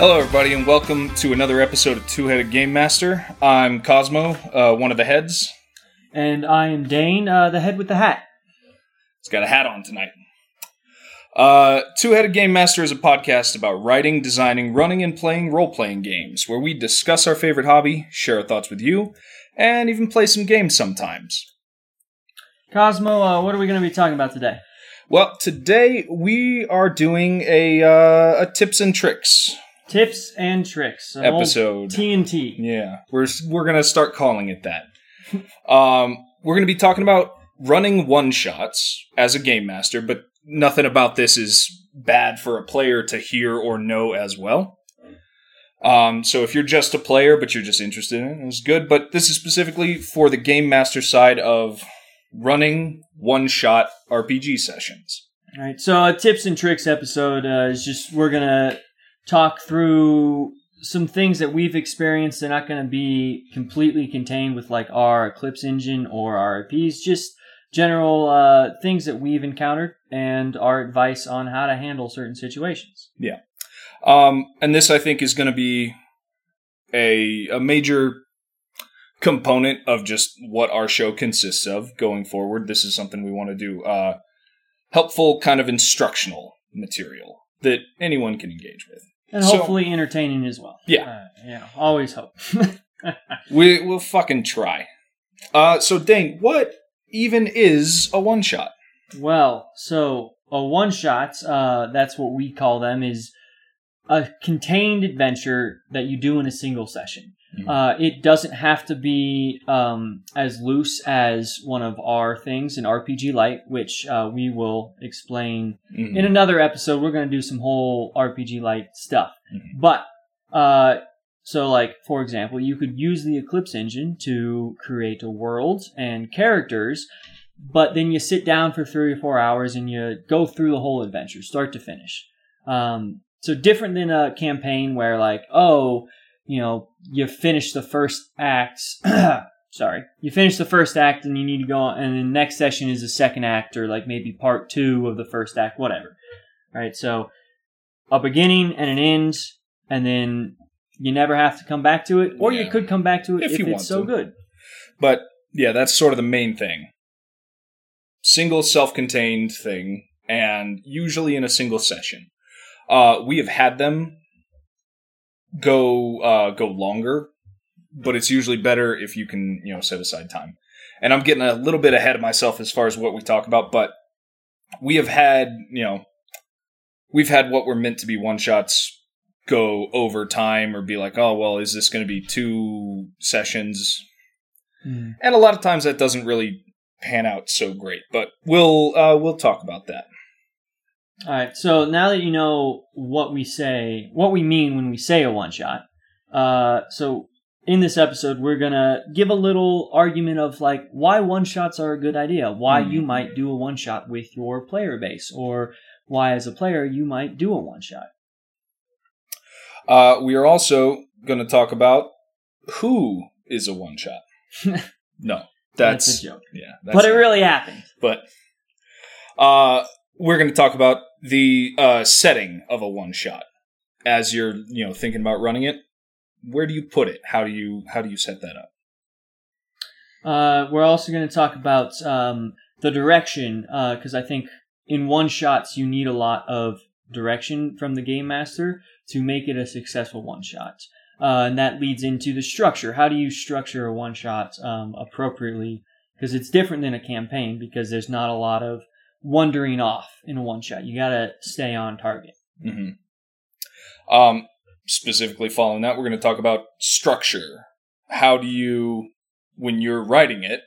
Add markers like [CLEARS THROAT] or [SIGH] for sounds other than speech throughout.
Hello, everybody, and welcome to another episode of Two Headed Game Master. I'm Cosmo, uh, one of the heads. And I am Dane, uh, the head with the hat. He's got a hat on tonight. Uh, Two Headed Game Master is a podcast about writing, designing, running, and playing role playing games, where we discuss our favorite hobby, share our thoughts with you, and even play some games sometimes. Cosmo, uh, what are we going to be talking about today? Well, today we are doing a, uh, a tips and tricks Tips and tricks. An episode. TNT. Yeah, we're we're gonna start calling it that. [LAUGHS] um, we're gonna be talking about running one shots as a game master, but nothing about this is bad for a player to hear or know as well. Um, so if you're just a player but you're just interested in it, it's good. But this is specifically for the game master side of running one shot RPG sessions. All right. So, a tips and tricks episode uh, is just we're going to talk through some things that we've experienced. They're not going to be completely contained with like our Eclipse engine or our IPs, just general uh, things that we've encountered and our advice on how to handle certain situations. Yeah. Um, and this, I think, is going to be a a major component of just what our show consists of going forward. This is something we want to do. Uh, helpful, kind of instructional material that anyone can engage with. And So- hopefully entertaining as well. Yeah. Uh, yeah. Always hope. [LAUGHS] We will fucking try. Uh, so Dane, what even is a one shot? Well, so a one shot, uh, that's what we call them, is a contained adventure that you do in a single session. Mhm. Uh, it doesn't have to be um, as loose as one of our things in RPG Lite, which uh, we will explain Mhm. in another episode. We're going to do some whole RPG Lite stuff. Mhm. But, uh, so like, for example, you could use the Eclipse engine to create a world and characters, but then you sit down for three or four hours and you go through the whole adventure, start to finish. Um, so different than a campaign where like, oh, you know, you finish the first act. [CLEARS THROAT] sorry, you finish the first act and you need to go on, and the next session is the second act or like maybe part two of the first act, whatever. Right. So a beginning and an end, and then you never have to come back to it, or Yeah. you could come back to it If if, you it's want so to. good. But yeah, that's sort of the main thing. Single self-contained thing, and usually in a single session. Uh, we have had them go uh, go longer, but it's usually better if you can you know set aside time. And I'm getting a little bit ahead of myself as far as what we talk about, but we have had you know we've had what were meant to be one shots go over time or be like oh well is this going to be two sessions? And a lot of times that doesn't really pan out so great but we'll uh, we'll talk about that All right. So now that you know what we say, what we mean when we say a one shot, uh, so in this episode, we're gonna give a little argument of like why one shots are a good idea, why Hmm. you might do a one shot with your player base, or why as a player you might do a one shot. uh, we are also going to talk about who is a one shot [LAUGHS] no that's, That's a joke, yeah that's but it really happened. but uh, we're going to talk about the uh, setting of a one shot as you're you know thinking about running it where do you put it how do you how do you set that up Uh, we're also going to talk about um, the direction because I think in one shots you need a lot of direction from the game master to make it a successful one shot. Uh, and that leads into the structure. How do you structure a one shot um, appropriately? Because it's different than a campaign because there's not a lot of wandering off in a one shot. You got to stay on target. hmm Um, specifically following that, we're going to talk about structure. How do you, when you're writing it,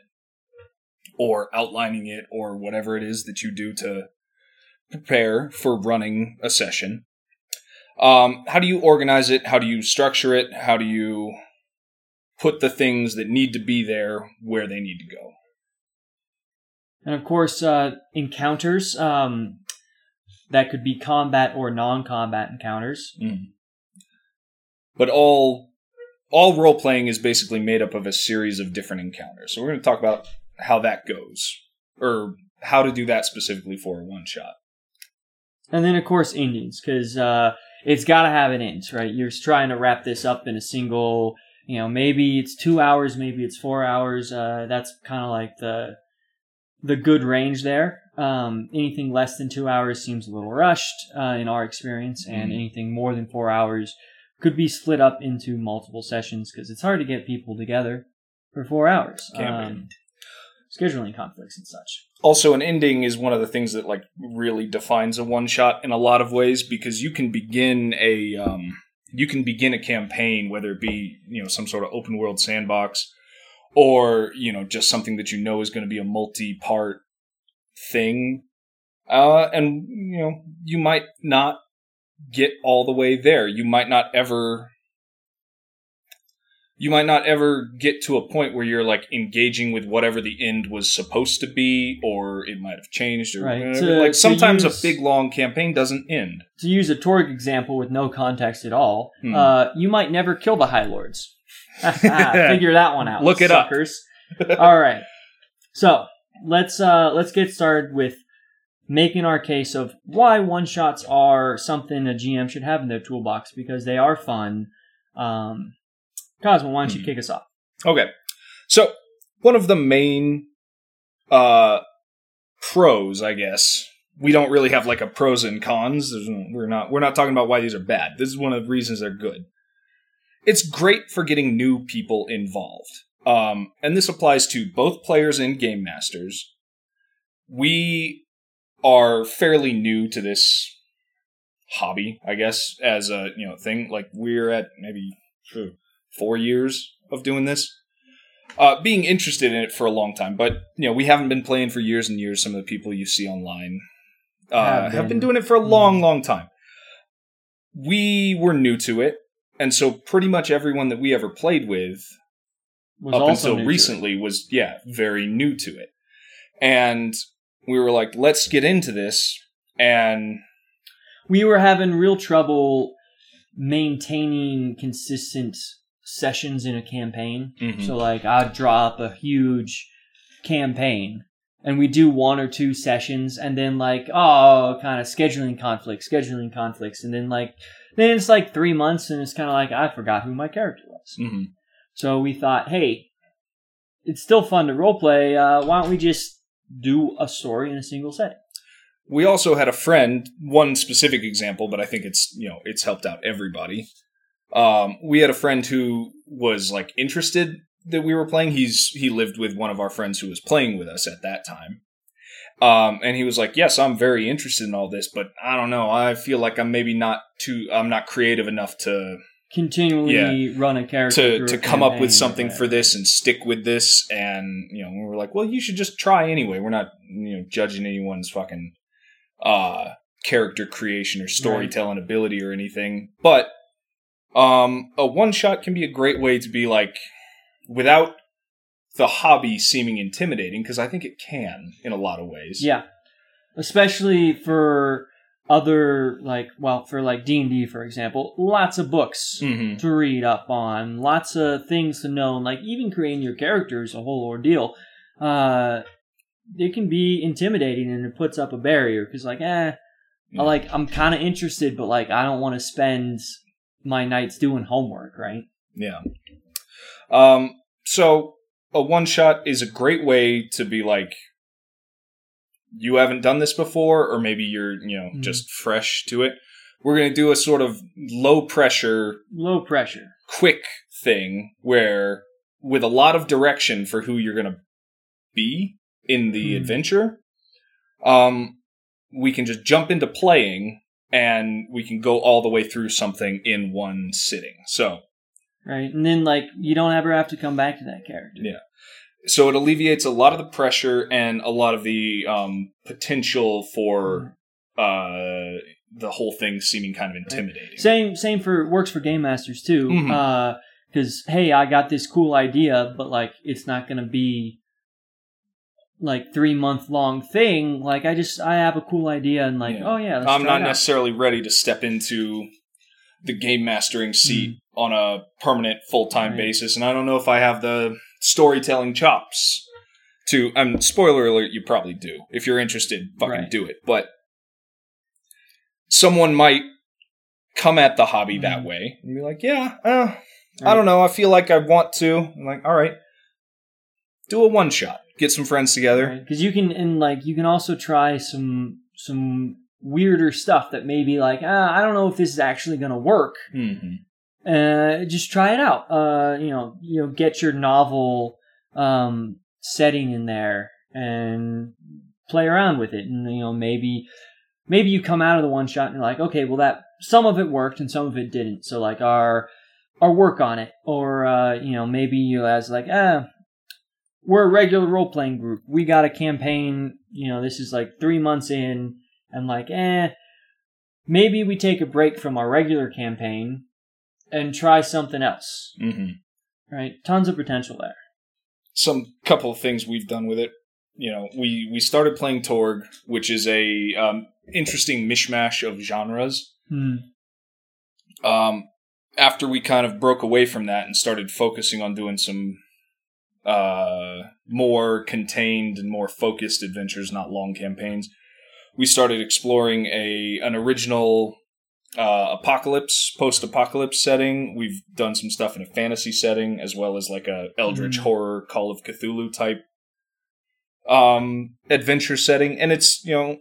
or outlining it, or whatever it is that you do to prepare for running a session, um, how do you organize it? How do you structure it? How do you put the things that need to be there where they need to go? And of course, uh, encounters. Um, that could be combat or non-combat encounters. But all all role playing is basically made up of a series of different encounters. So we're going to talk about how that goes, or how to do that specifically for a one shot. And then, of course, endings, because uh, it's got to have an end, right? You're trying to wrap this up in a single, you know, maybe it's two hours, maybe it's four hours. Uh, that's kind of like the the good range there. Um, anything less than two hours seems a little rushed uh, in our experience, and Mhm. anything more than four hours could be split up into multiple sessions because it's hard to get people together for four hours. Um, scheduling conflicts and such. also an ending is one of the things that like really defines a one shot in a lot of ways because you can begin a um, you can begin a campaign whether it be you know some sort of open world sandbox or you know just something that you know is going to be a multi part thing uh, and you know you might not get all the way there you might not ever you might not ever get to a point where you're like engaging with whatever the end was supposed to be, or it might have changed, or Right. To- like sometimes use- a big long campaign doesn't end. To use a Torg example with no context at all, Hmm. uh, you might never kill the High Lords. [LAUGHS] Figure that one out. Look it up. suckers. all right. So let's uh, let's get started with making our case of why one shots are something a GM should have in their toolbox because they are fun. Um, Cosmo, why don't you Hmm. kick us off? Okay, so one of the main uh, pros, I guess. We don't really have like a pros and cons. There's We're not we're not talking about why these are bad. This is one of the reasons they're good. It's great for getting new people involved. Um, and this applies to both players and game masters. We are fairly new to this hobby, I guess, as a you know thing. Like we're at maybe four years of doing this, uh, being interested in it for a long time. But you know, we haven't been playing for years and years. Some of the people you see online uh, Have have, been. been. doing it for a long, long time. We were new to it, and so pretty much everyone that we ever played with Was up also until recently was yeah very new to it and we were like let's get into this and we were having real trouble maintaining consistent sessions in a campaign. Mhm. So like I'd draw up a huge campaign and we do one or two sessions and then like oh kind of scheduling conflicts, scheduling conflicts and then like then it's like 3 months and it's kind of like I forgot who my character was. Mhm. So we thought, hey, it's still fun to roleplay. Uh, why don't we just do a story in a single setting? we also had a friend one specific example but i think it's you know it's helped out everybody um, we had a friend who was like interested that we were playing he's he lived with one of our friends who was playing with us at that time um, and he was like yes i'm very interested in all this but i don't know. I feel like i'm maybe not too i'm not creative enough to Continually run a character to to come up with something like for this and stick with this. And you know we were like well you should just try anyway. We're not you know judging anyone's fucking uh character creation or storytelling ability or anything. But um a one shot can be a great way to be like without the hobby seeming intimidating because i think it can in a lot of ways Yeah, especially for other like well for like D and D for example, lots of books hmm to read up on, lots of things to know, and like even creating your character is a whole ordeal. Uh, it can be intimidating and it puts up a barrier because like eh, Yeah. I like I'm kind of interested, but like I don't want to spend my nights doing homework, right? Yeah. Um, so a one shot is a great way to be like, you haven't done this before, or maybe you're, you know, Mhm. just fresh to it. We're going to do a sort of low pressure, Low pressure. quick thing where, with a lot of direction for who you're going to be in the Mhm. adventure, um, we can just jump into playing and we can go all the way through something in one sitting. So, Right, and then like you don't ever have to come back to that character. Yeah. so it alleviates a lot of the pressure and a lot of the um, potential for uh, the whole thing seeming kind of intimidating. Same same for works for game masters too. Mhm. Because hey, I got this cool idea, but like it's not gonna be like three month long thing. Like I just I have a cool idea and like Yeah. oh yeah, let's I'm not necessarily ready to step into the game mastering seat on a permanent full time Mm-hmm. Right. basis, and I don't know if I have the storytelling chops to. I'm spoiler alert. You probably do. If you're interested, fucking Right. do it. But someone might come at the hobby that Mhm. way and be like, yeah, uh, I don't know. I feel like I want to. I'm like, all right, do a one shot. Get some friends together. because you can and like you can also try some some weirder stuff that maybe like ah, I don't know if this is actually going to work. Mm-hmm. Uh, just try it out. Uh, you know, you know, get your novel um, setting in there and play around with it, and you know maybe maybe you come out of the one shot and you're like, okay, well that some of it worked and some of it didn't. So like our our work on it, or uh, you know maybe you as like ah. We're a regular role playing group. We got a campaign, you know, this is like three months in, and like, eh, maybe we take a break from our regular campaign and try something else. Mm-hmm. Right? Tons of potential there. Some couple of things we've done with it. You know, we we started playing Torg, which is a um, interesting mishmash of genres. Hmm. um, after we kind of broke away from that and started focusing on doing some uh, more contained and more focused adventures, not long campaigns, we started exploring a an original uh, apocalypse, post-apocalypse setting. We've done some stuff in a fantasy setting as well as like a eldritch Mhm. horror, Call of Cthulhu type um, adventure setting, and it's you know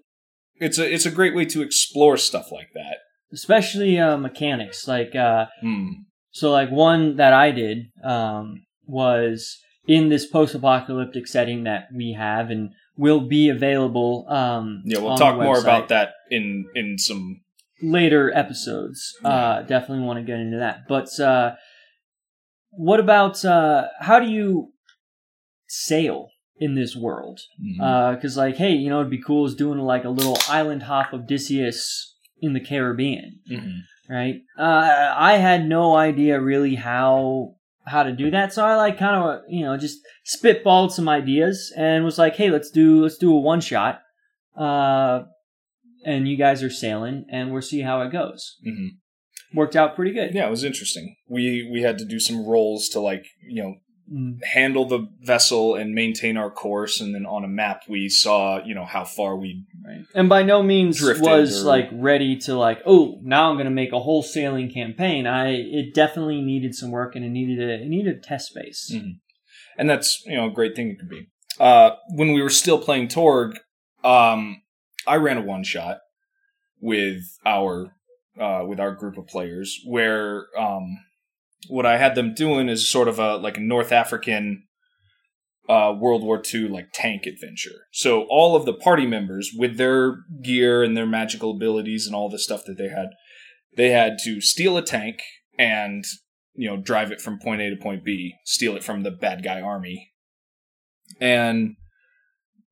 it's a it's a great way to explore stuff like that. Especially uh, mechanics. Like, uh, Hmm. so like one that I did um, was in this post-apocalyptic setting that we have and will be available. Um, Yeah, we'll talk more about that in in some. Later episodes. Uh, definitely want to get into that. But uh, what about uh, how do you sail in this world? Mm-hmm. Because, like, hey, you know, it'd be cool is doing like a little island hop of Odysseus in the Caribbean, Mhm. right? Uh, I had no idea really how how to do that, so I like kind of you know just spitballed some ideas and was like, hey, let's do let's do a one shot. Uh, and you guys are sailing, and we'll see how it goes. Mhm. Worked out pretty good. Yeah, it was interesting. We we had to do some rolls to like you know Mm. handle the vessel and maintain our course, and then on a map we saw you know how far we. Right. And by no means was or- like ready to like, oh, now I'm going to make a whole sailing campaign. I it definitely needed some work and it needed a it needed a test space. Mm. and that's you know a great thing it could be. Uh, when we were still playing Torg, um, I ran a one shot with our uh, with our group of players where um, what I had them doing is sort of a like a North African uh, World War II like tank adventure. So all of the party members with their gear and their magical abilities and all the stuff that they had, they had to steal a tank and you know drive it from point A to point B, steal it from the bad guy army. And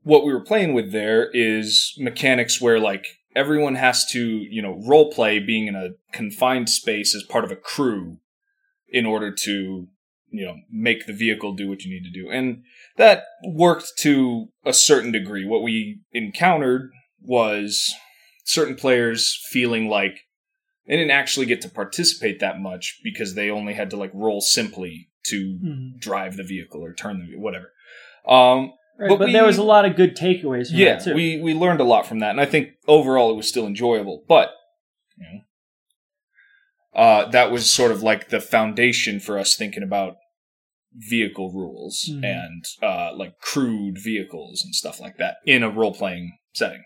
what we were playing with there is mechanics where like everyone has to, you know, role play being in a confined space as part of a crew in order to, you know, make the vehicle do what you need to do. And that worked to a certain degree. What we encountered was certain players feeling like they didn't actually get to participate that much because they only had to like roll simply to Mhm. drive the vehicle or turn the whatever. Um, Right, But but, we- there was a lot of good takeaways from yeah, that too. we we learned a lot from that, and I think overall it was still enjoyable. But you know, uh, that was sort of like the foundation for us thinking about vehicle rules Mhm. and uh, like crude vehicles and stuff like that in a role playing setting.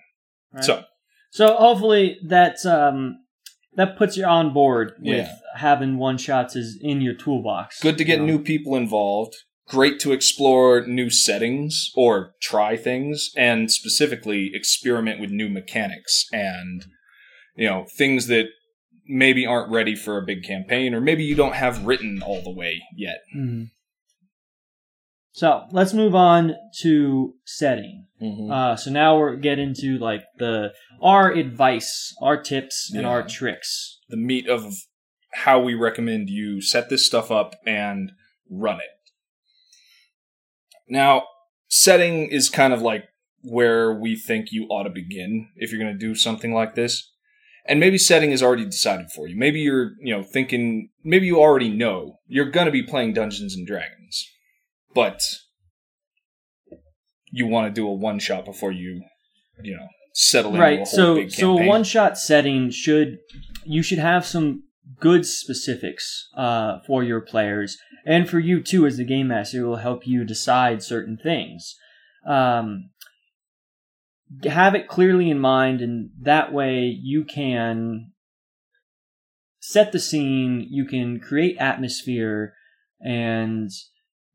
Right? So So hopefully that um, that puts you on board with Yeah. having one shots is in your toolbox. good to get you know? new people involved. Great to explore new settings or try things, and specifically experiment with new mechanics and you know things that maybe aren't ready for a big campaign, or maybe you don't have written all the way yet. Mhm. So let's move on to setting. Mm-hmm. Uh, so now we're getting to like the our advice, our tips, and Yeah. our tricks. the meat of how we recommend you set this stuff up and run it. Now, setting is kind of like where we think you ought to begin if you're going to do something like this. And maybe setting is already decided for you. Maybe you're, you know, thinking, maybe you already know you're going to be playing Dungeons and Dragons, but you want to do a one shot before you, you know, settle into a right whole so so a one shot setting should you should have some good specifics uh, for your players and for you too as the game master it will help you decide certain things. Um, have it clearly in mind and that way you can set the scene you can create atmosphere and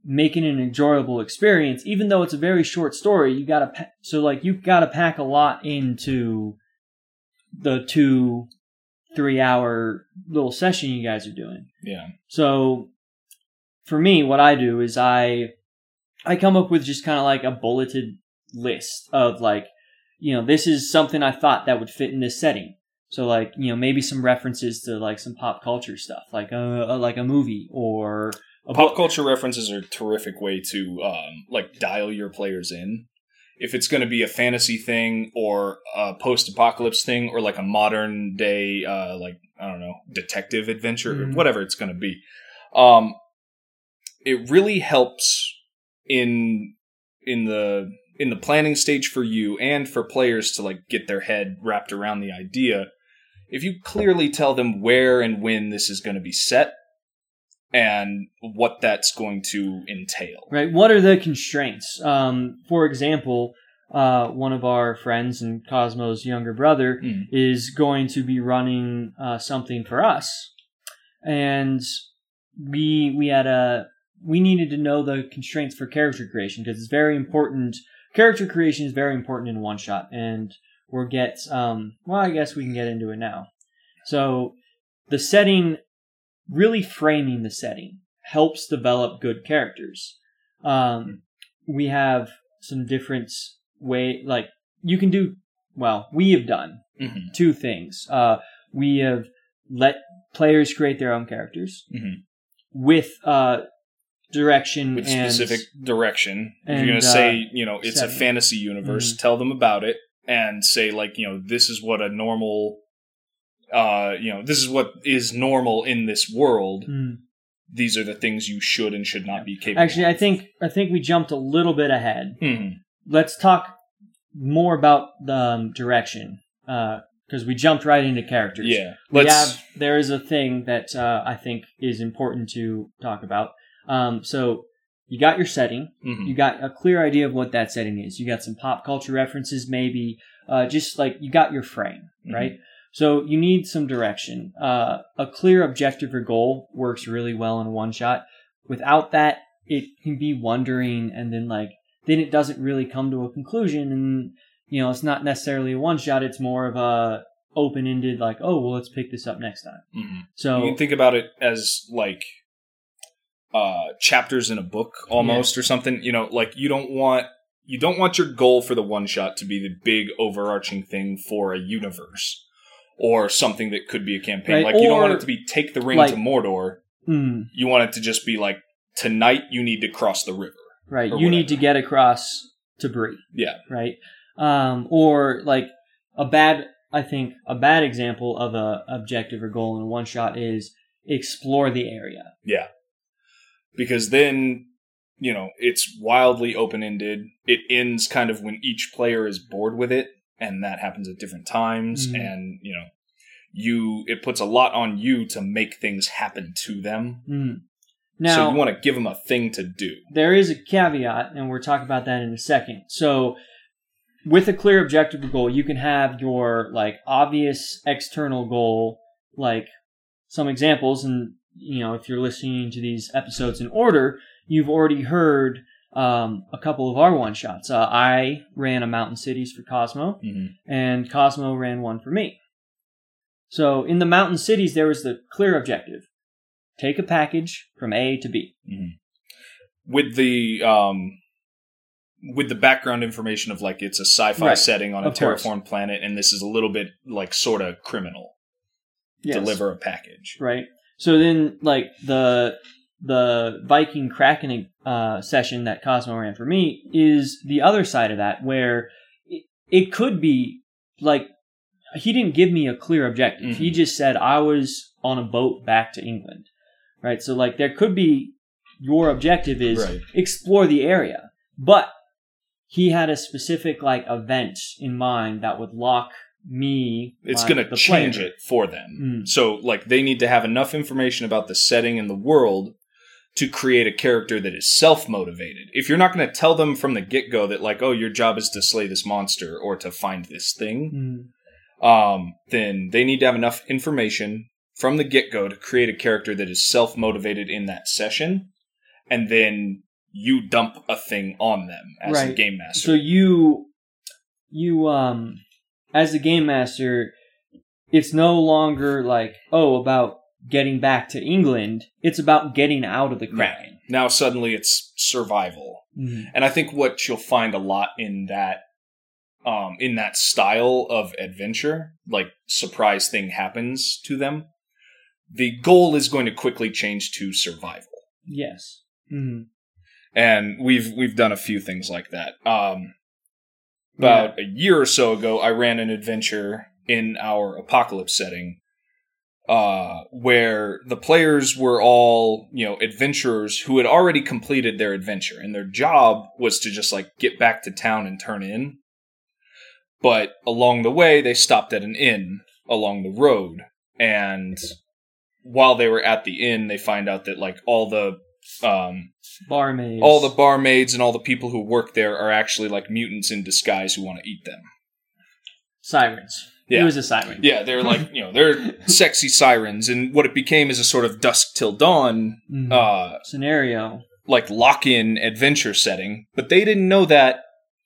make it an enjoyable experience even though it's a very short story you gotta pa- so like you've gotta pack a lot into the two three hour little session you guys are doing yeah. so for me what i do is i i come up with just kind of like a bulleted list of like you know this is something i thought that would fit in this setting so like you know maybe some references to like some pop culture stuff like a, like a movie or a Pop book. culture references are a terrific way to um, like dial your players in. If it's going to be a fantasy thing or a post-apocalypse thing or like a modern day, uh, like I don't know, detective adventure or Mhm. whatever it's going to be, um, it really helps in in the in the planning stage for you and for players to like get their head wrapped around the idea. If you clearly tell them where and when this is going to be set and what that's going to entail. right what are the constraints um, for example uh, one of our friends and cosmo's younger brother Mm. is going to be running uh, something for us and we we had a we needed to know the constraints for character creation because it's very important character creation is very important in one shot and we'll get um well i guess we can get into it now so the setting really framing the setting helps develop good characters um we have some different way like you can do well we have done Mhm. two things. Uh, we have let players create their own characters Mhm. with uh, direction With and specific direction. if and, you're going to uh, say, you know, it's setting. a fantasy universe, Mhm. tell them about it and say, like, you know, this is what a normal, uh, you know, this is what is normal in this world. Hmm. These are the things you should and should not be capable Actually, I think I think we jumped a little bit ahead. Mhm. Let's talk more about the um, direction because we jumped right into characters. Yeah. We Let's. have, there is a thing that uh, I think is important to talk about. Um, so you got your setting. mhm. You got a clear idea of what that setting is. You got some pop culture references, maybe. Uh, just like you got your frame, Mhm. right? So you need some direction. Uh, a clear objective or goal works really well in one shot. Without that, it can be wondering, and then like then it doesn't really come to a conclusion, and you know it's not necessarily a one shot. It's more of a open ended, like oh well, let's pick this up next time. Mhm. So you can think about it as like uh chapters in a book almost or something you know like you don't want you don't want your goal for the one shot to be the big overarching thing for a universe or something that could be a campaign Right, like you don't want it to be take the ring like- to mordor mm, you want it to just be like tonight you need to cross the river right, you need to get across to Bree. yeah right? Um, or like a bad, I think a bad example of a objective or goal in a one shot is explore the area. Yeah. Because then, you know, it's wildly open ended. It ends kind of when each player is bored with it, and that happens at different times. Mhm. And, you know, you it puts a lot on you to make things happen to them. Mm. so you want to give them a thing to do. there is a caveat, and we'll talk about that in a second. So with a clear objective or goal, you can have your like obvious external goal, like some examples, and you know if you're listening to these episodes in order, you've already heard um, a couple of our one shots. Uh, I ran a Mountain Cities for Cosmo. Mm-hmm. and Cosmo ran one for me. So in the mountain cities, there was the clear objective: take a package from A to B. With the um, with the background information of like it's a sci-fi Right. setting on a Of course. terraformed planet, and this is a little bit like sort of criminal. Yes. Deliver a package. right. So then, like the the Viking Kraken uh, session that Cosmo ran for me is the other side of that, where it, it could be like he didn't give me a clear objective. He Mhm. just said I was on a boat back to England, right? So like there could be your objective is Right. explore the area, but he had a specific like event in mind that would lock me. It's going to change player. it for them. Mm. So, like, they need to have enough information about the setting and the world to create a character that is self motivated. If you're not going to tell them from the get go that, like, oh, your job is to slay this monster or to find this thing, Mm. um, then they need to have enough information from the get go to create a character that is self motivated in that session. And then you dump a thing on them as a Right. game master. So you, you um, as the game master, it's no longer like oh about getting back to England. It's about getting out of the Kraken. now suddenly it's survival. Mhm. And I think what you'll find a lot in that um in that style of adventure, like surprise thing happens to them, the goal is going to quickly change to survival. Yes. Mm-hmm. And we've we've done a few things like that. Um about a year or so ago I ran an adventure in our apocalypse setting uh, where the players were all, you know, adventurers who had already completed their adventure, and their job was to just like get back to town and turn in. But along the way, they stopped at an inn along the road, and while they were at the inn, they find out that like all the um, Barmaids. all the barmaids and all the people who work there are actually like mutants in disguise who want to eat them. sirens. Yeah. He was a siren. Yeah, they're like you know they're [LAUGHS] sexy sirens, and what it became is a sort of dusk till dawn Mhm. uh, Scenario. like lock in adventure setting, but they didn't know that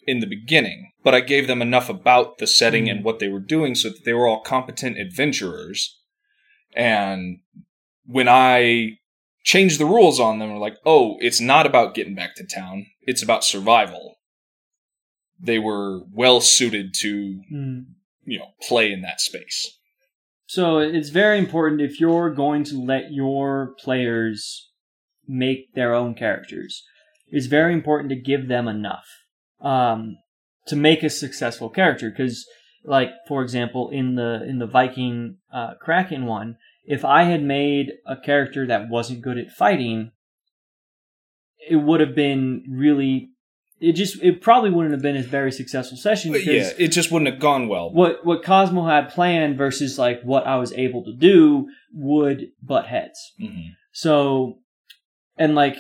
in the beginning. But I gave them enough about the setting and what they were doing so that they were all competent adventurers. And when I changed the rules on them, were like, oh, it's not about getting back to town, it's about survival. They were well suited to, Mm. You know, play in that space. So it's very important if you're going to let your players make their own characters. It's very important to give them enough um, to make a successful character. Because, like for example, in the in the Viking uh, Kraken one, if I had made a character that wasn't good at fighting, it would have been really. It just it probably wouldn't have been a very successful session But because yeah, it just wouldn't have gone well. what what Cosmo had planned versus like what I was able to do would butt heads. Mhm. So, and like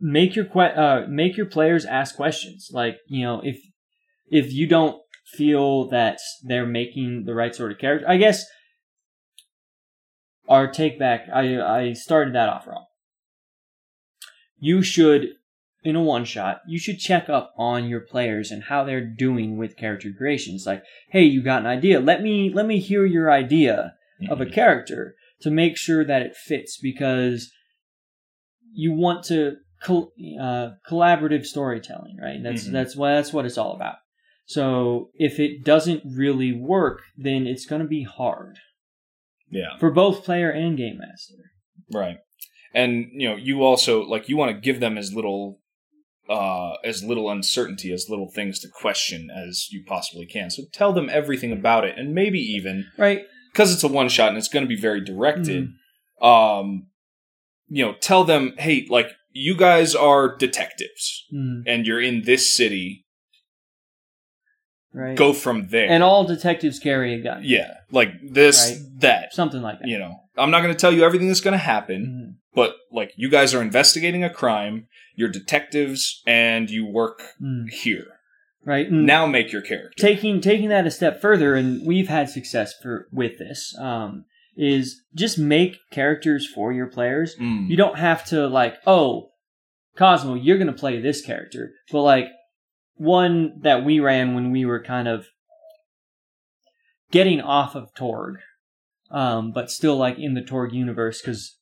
make your que- uh, make your players ask questions. Like you know if if you don't feel that they're making the right sort of character, I guess. Our take back, I I started that off wrong. You should in a one shot, you should check up on your players and how they're doing with character creations. Like, hey, you got an idea. Let me let me hear your idea of a character to make sure that it fits because you want to col- uh, collaborative storytelling, right? That's Mhm. that's what that's what it's all about. So if it doesn't really work, then it's going to be hard yeah. for both player and game master. Right. And you know, you also like you want to give them as little uh as little uncertainty, as little things to question as you possibly can. So tell them everything about it and maybe even Right? because it's a one shot and it's going to be very directed, Mm. um you know, tell them, "Hey, like you guys are detectives Mm, and you're in this city. right. Go from there." And all detectives carry a gun. yeah, like this Right. that, Something like that. you know. I'm not going to tell you everything that's going to happen. Mhm. But like you guys are investigating a crime, you're detectives, and you work Mm, here. right. And Now make your character. taking taking that a step further, and we've had success for with this. Um, is just make characters for your players. Mm. You don't have to like, oh, Cosmo, you're gonna play this character, but like one that we ran when we were kind of getting off of Torg, um, but still like in the Torg universe because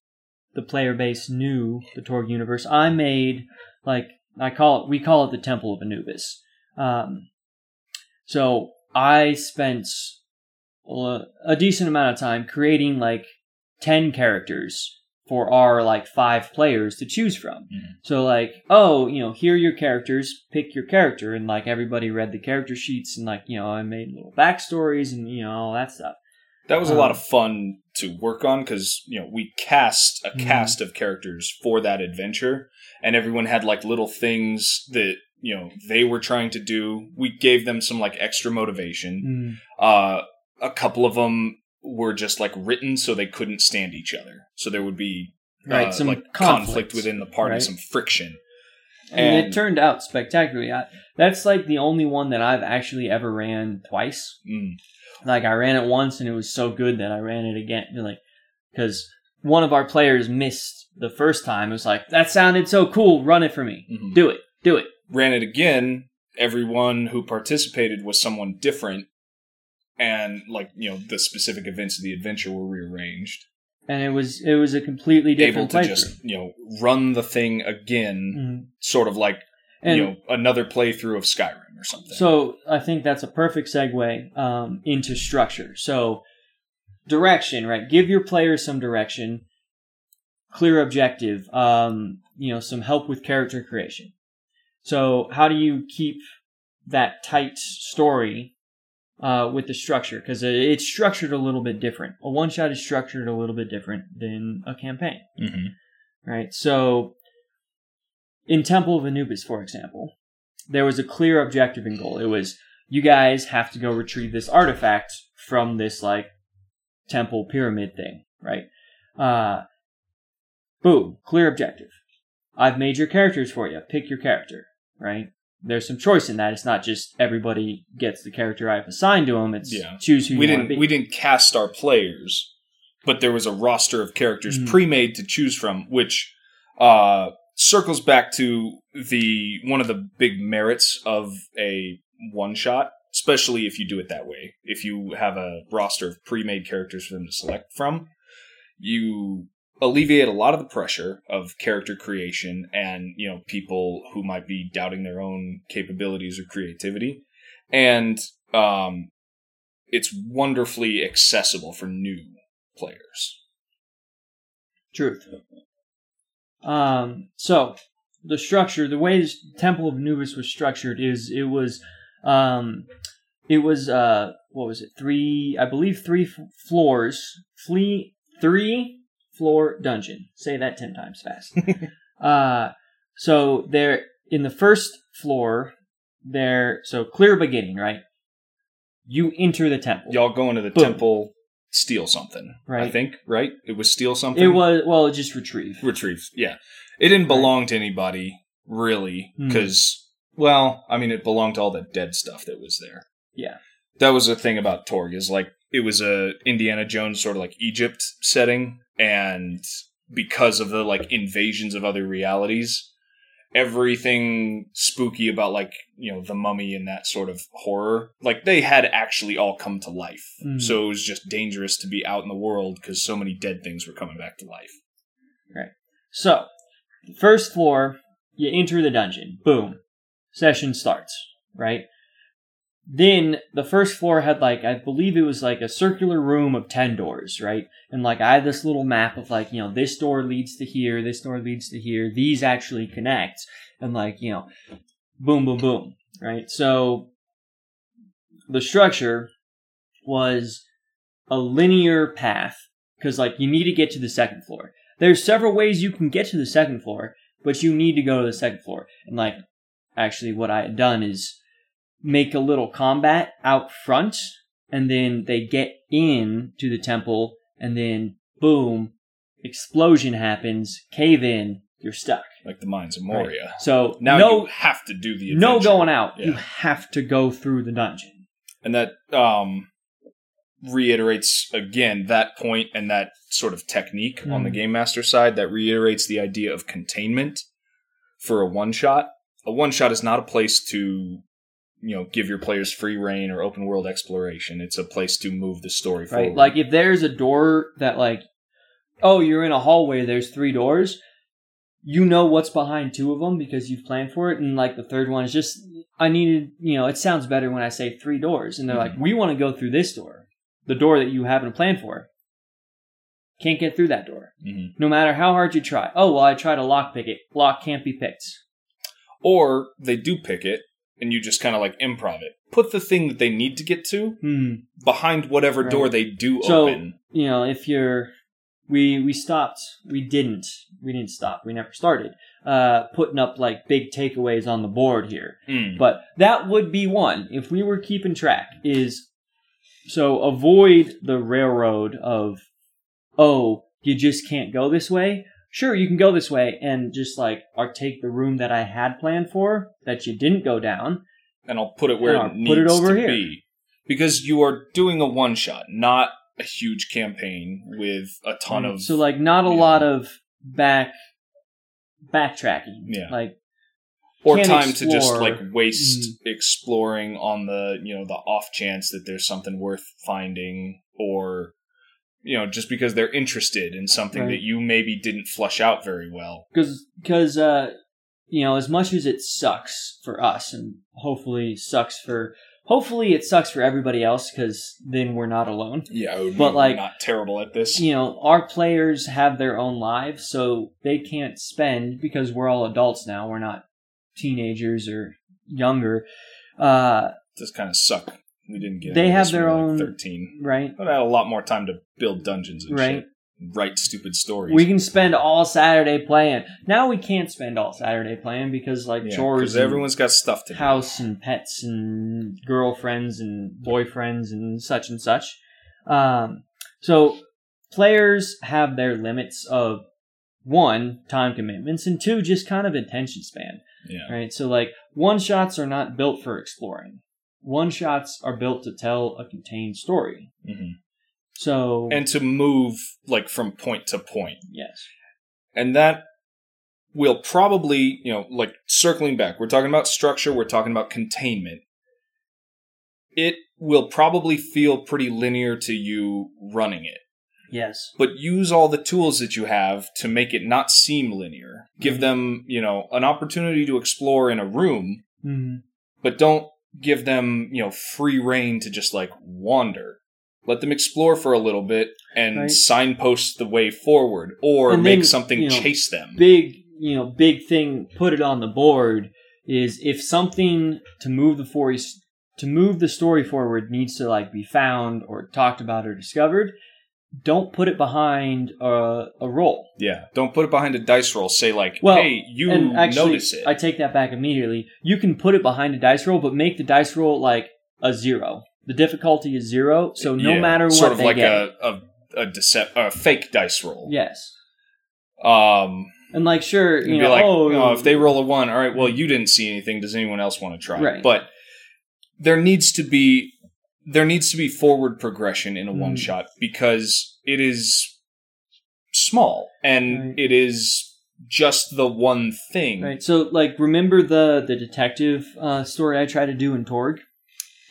the player base knew the Torg universe. I made like I call it we call it the Temple of Anubis. Um, so I spent a a decent amount of time creating like 10 characters for our like five players to choose from. Mhm. So like, oh, you know, here are your characters, pick your character and like everybody read the character sheets and like, you know, I made little backstories and you know, all that stuff. That was a Um, lot of fun to work on because you know we cast a Mhm. cast of characters for that adventure, and everyone had like little things that you know they were trying to do. We gave them some like extra motivation. Mm. Uh, a couple of them were just like written so they couldn't stand each other. So there would be Right, uh, some like conflict, conflict within the party, right? some friction. and, And- it turned out spectacularly. I, that's like the only one that I've actually ever ran twice. Mm. Like I ran it once and it was so good that I ran it again. Like because one of our players missed the first time. It was like that sounded so cool. Run it for me. Mhm. Do it. Do it. ran it again, everyone who participated was someone different, and like you know the specific events of the adventure were rearranged, And it was it was a completely different able to just you know run the thing again, Mhm. sort of like And you know another playthrough of Skyrim or something. So I think that's a perfect segue um, into structure. So direction, right? Give your players some direction, clear objective, um, you know, some help with character creation. So how do you keep that tight story uh, with the structure? Because it's structured a little bit different. A one shot is structured a little bit different than a campaign hmm right? So, in Temple of Anubis, for example, there was a clear objective and goal. It was you guys have to go retrieve this artifact from this like temple pyramid thing, right? Uh, boom, clear objective. I've made your characters for you. Pick your character, right? There's some choice in that. It's not just everybody gets the character I've assigned to them. It's Yeah. choose who we you want to didn't be. we didn't cast our players, but there was a roster of characters Mhm. pre-made to choose from, which uh, circles back to the one of the big merits of a one shot, especially if you do it that way. If you have a roster of pre-made characters for them to select from, you alleviate a lot of the pressure of character creation and you know people who might be doubting their own capabilities or creativity and um it's wonderfully accessible for new players. Truth. Um, so the structure, the way this Temple of Anubis was structured is it was, um, it was uh, what was it? Three, I believe, three f- floors, flea, three floor dungeon. Say that ten times fast. [LAUGHS] uh, so there in the first floor, there. So clear beginning, right? You enter the temple. Y'all go into the Boom. temple, steal something. Right. I think, right? It was steal something. It was well, it just retrieve. retrieve. Yeah. It didn't belong to anybody, really, Hmm. because, well, I mean, it belonged to all the dead stuff that was there. Yeah. That was the thing about Torg, is like, it was a Indiana Jones sort of like Egypt setting, and because of the like invasions of other realities, everything spooky about like, you know, the mummy and that sort of horror, like they had actually all come to life. Hmm. So it was just dangerous to be out in the world because so many dead things were coming back to life. Right. So, first floor, you enter the dungeon. Boom. Session starts, right? Then the first floor had like, I believe it was like a circular room of 10 doors, right? And like, I had this little map of like, you know, this door leads to here, this door leads to here, these actually connect. And like, you know, boom, boom, boom, right? So, the structure was a linear path because like you need to get to the second floor there's several ways you can get to the second floor, but you need to go to the second floor. And like, actually, what I had done is make a little combat out front, and then they get in to the temple, and then boom, explosion happens, cave in, you're stuck. like the mines of Right. Moria. So Now no, you have to do the no going out. You have to go through the dungeon. and that um, reiterates again that point and that sort of technique on the Mhm. game master side. That reiterates the idea of containment for a one shot. A one shot is not a place to you know give your players free reign or open world exploration. It's a place to move the story Right? forward. Like if there's a door that like, oh, you're in a hallway. There's three doors. You know what's behind two of them because you've planned for it, and like the third one is just I needed. You know, it sounds better when I say three doors, and they're like, we want to go through this door, the door that you haven't planned for. Can't get through that door, Mhm. no matter how hard you try. Oh well, I tried to lock pick it. Lock can't be picked. or they do pick it and you just kind of like improv it. Put the thing that they need to get to Hmm. behind whatever Right. door they do So open. you know, if you're we we stopped. We didn't. We didn't stop. We never started uh, putting up like big takeaways on the board here. Mm. But that would be one if we were keeping track. Is so avoid the railroad of oh you just can't go this way. Sure, you can go this way and just like or take the room that I had planned for that you didn't go down. and I'll put it where it needs put it over to here. be. Because you are doing a one shot, not a huge campaign with a ton of so like not a lot of back backtracking. Yeah. Like or time to just like waste Mm. exploring on the you know the off chance that there's something worth finding or you know just because they're interested in something Right. that you maybe didn't flush out very well. Because because uh you know as much as it sucks for us and hopefully sucks for hopefully it sucks for everybody else because then we're not alone. Yeah But, like- not terrible at this. you know our players have their own lives so they can't spend because we're all adults now we're not teenagers or younger uh does kind of suck we didn't get They have their own- like 13 right but i had a lot more time to build dungeons and Right. shit write stupid stories we can spend all saturday playing now we can't spend all saturday playing because like Yeah, chores everyone's got stuff to do house and pets and girlfriends and boyfriends and such and such. Um, so players have their limits of one time commitments and two just kind of attention span, yeah right? So like one shots are not built for exploring. One shots are built to tell a contained story. hmm So and to move like from point to point. Yes, and that will probably you know like circling back we're talking about structure we're talking about containment. It will probably feel pretty linear to you running it. Yes, but use all the tools that you have to make it not seem linear. Give Mhm. them you know an opportunity to explore in a room Mhm. but don't give them you know free reign to just like wander let them explore for a little bit and Right. signpost the way forward or And make then, something you know, chase them big you know big thing put it on the board is if something to move the story to move the story forward needs to like be found or talked about or discovered don't put it behind a, a roll Yeah, don't put it behind a dice roll. Say like, Well, "Hey, you and actually notice it." i take that back immediately you can put it behind a dice roll but make the dice roll like a zero the difficulty is zero so no Yeah, matter what sort of like get a a a, a fake dice roll. yes Um, and like sure you'd be know like, oh, oh, if they roll a one, all right. Well, you didn't see anything. Does anyone else want to try? Right. But there needs to be there needs to be forward progression in a Mm. one shot because it is small and Right. it is just the one thing. right so like remember the the detective uh, story i tried to do in torg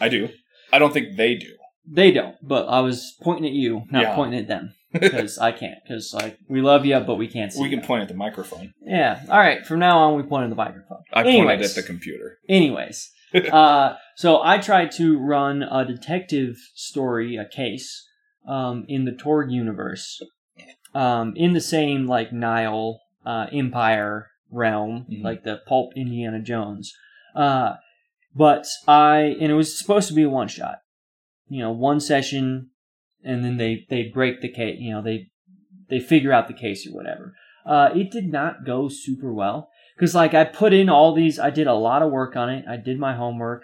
I do. I don't think they do. They don't, but I was pointing at you, not Yeah. pointing at them, [LAUGHS] because I can't. Because like we love you, but we can't see. we can you. point at the microphone. Yeah. All right. From now on, we point at the microphone. I pointed Anyways. at the computer. Anyways, uh, so I tried to run a detective story, a case, um, in the Torg universe, um, in the same like Nile uh, Empire realm, Mhm. like the pulp Indiana Jones. Uh, but I and it was supposed to be a one shot, you know, one session, and then they they break the case, you know, they they figure out the case or whatever. Uh, it did not go super well because like I put in all these, I did a lot of work on it. I did my homework.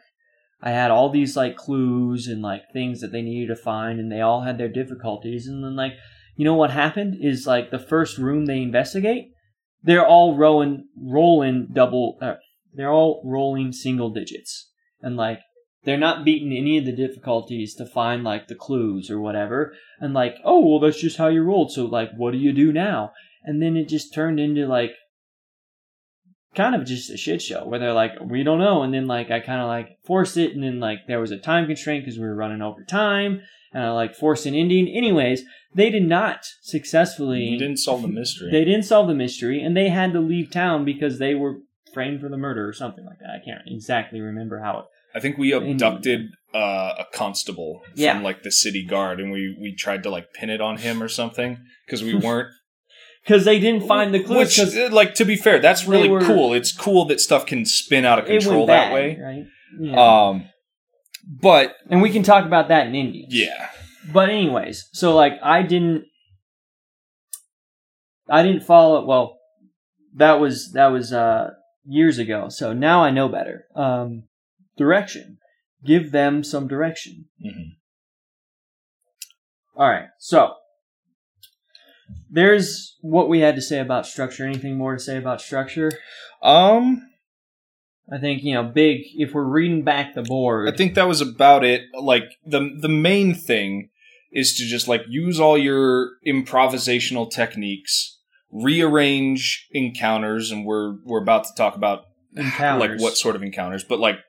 I had all these like clues and like things that they needed to find, and they all had their difficulties. And then like, you know what happened is like the first room they investigate, they're all rolling rolling double. Uh, they're all rolling single digits, and like they're not beating any of the difficulties to find like the clues or whatever. And like, oh well, that's just how you rolled. So like, what do you do now? And then it just turned into like kind of just a shit show where they're like, we don't know. And then like I kind of like forced it, and then like there was a time constraint because we were running over time, and I like forced an ending. Anyways, they did not successfully. You didn't solve the mystery. They didn't solve the mystery, and they had to leave town because they were framed for the murder or something like that. I can't exactly remember how it. I think we abducted uh, a constable from Yeah. like the city guard, and we we tried to like pin it on him or something because we [LAUGHS] weren't. Because they didn't find the clues. Which, uh, like, to be fair, that's really were- cool. It's cool that stuff can spin out of control that way. right? Yeah. Um, but and we can talk about that in Indians. yeah, But anyways, so like I didn't I didn't follow. Well, that was that was uh, years ago. So now I know better. Um, direction. Give them some direction. Mhm. All right. So there's what we had to say about structure. Anything more to say about structure? Um, I think you know, big. If we're reading back the board, I think that was about it. Like the the main thing is to just like use all your improvisational techniques, rearrange encounters, and we're we're about to talk about Encounters. like what sort of encounters, but like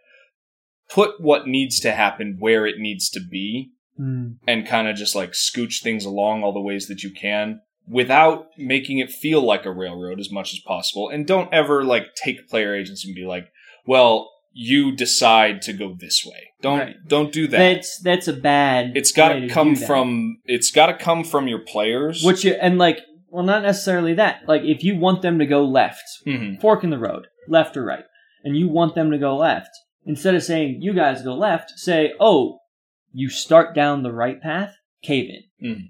put what needs to happen where it needs to be, Mm, and kind of just like scooch things along all the ways that you can without making it feel like a railroad as much as possible. And don't ever like take player agents and be like, well, you decide to go this way. Don't Right. don't do that. that's that's a bad. it's got to come from it's got to come from your players. Which you, and like, well, not necessarily that. Like, if you want them to go left, Mhm. fork in the road, left or right, and you want them to go left, instead of saying you guys go left, say, oh, you start down the right path, cave in. Mhm.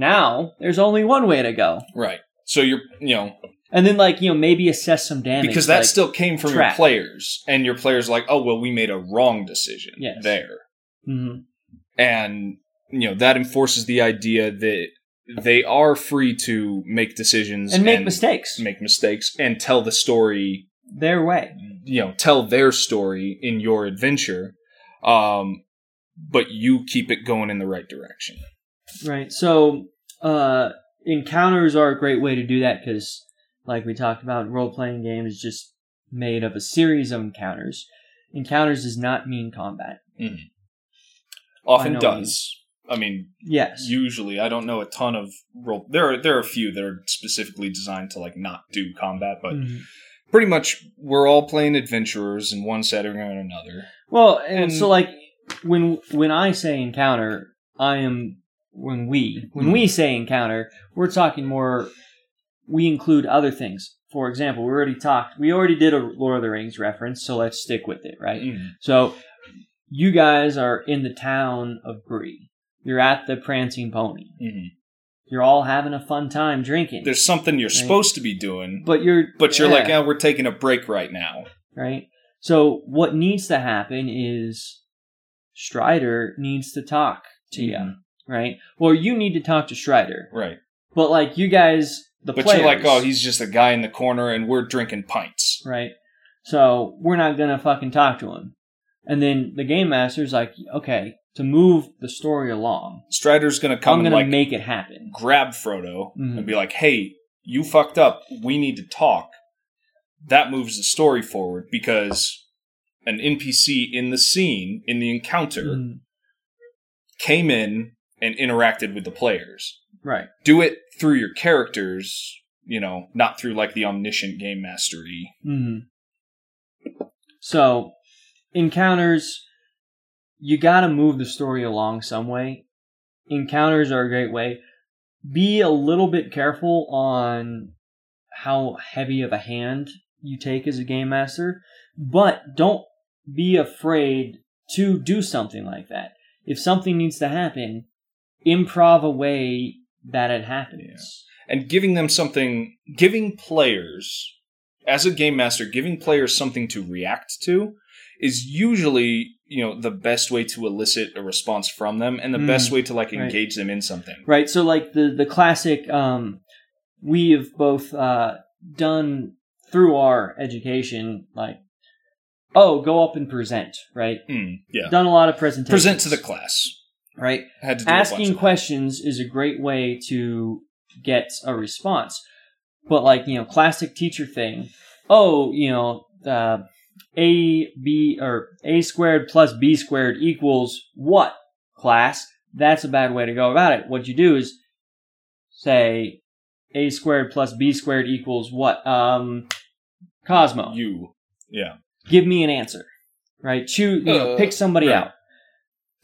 Now there's only one way to go, right. So you're you know and then like you know maybe assess some damage because that like- still came from trap. your players and your players are like, "Oh, well, we made a wrong decision Yes. there." Mhm. and you know that enforces the idea that they are free to make decisions and make mistakes make mistakes and tell the story their way. you know tell their story in your adventure um but you keep it going in the right direction Right. So, uh, encounters are a great way to do that because, like we talked about, role playing game is just made of a series of encounters. Encounters does not mean combat. often no does i mean Yes. usually i don't know a ton of role there are there are a few that are specifically designed to like not do combat but Mhm. pretty much we're all playing adventurers in one setting or another Well, and, And- so like when when I say encounter, I am when we when Mhm. we say encounter, we're talking more. We include other things. For example, we already talked. We already did a Lord of the Rings reference, so let's stick with it, right? Mhm. So you guys are in the town of Bree. You're at the Prancing Pony. Mhm. You're all having a fun time drinking. there's something you're Right. supposed to be doing, but you're but you're yeah, like, oh, we're taking a break right now. right. So what needs to happen is Strider needs to talk to you, Mhm. Right? Or you need to talk to Strider. Right. But like you guys, the But players, you're like, oh, he's just a guy in the corner and we're drinking pints. right. So we're not gonna fucking talk to him. And then the game master's like, okay, to move the story along, Strider's gonna come I'm and gonna like make it happen. grab Frodo Mhm. and be like, hey, you fucked up. We need to talk. That moves the story forward because an NPC in the scene, in the encounter, Mm, came in and interacted with the players. right. Do it through your characters, you know, not through like the omniscient game mastery. hmm So, encounters, you gotta move the story along some way. Encounters are a great way. Be a little bit careful on how heavy of a hand you take as a game master, but don't be afraid to do something like that. If something needs to happen, improv a way that it happens. and giving them something, giving players, as a game master, giving players something to react to is usually, you know, the best way to elicit a response from them and the Mm, best way to like right. engage them in something. right so like the the classic um we have both uh done through our education like oh go up and present right Mm, yeah. done a lot of presentations Present to the class. Right? Had to do asking questions is a great way to get a response. But like you know classic teacher thing oh you know uh, a b or a squared plus b squared equals what class? That's a bad way to go about it. What you do is say a squared plus b squared equals what? Um cosmo. You. Yeah. give me an answer right? Choose you know Uh, pick somebody right. out.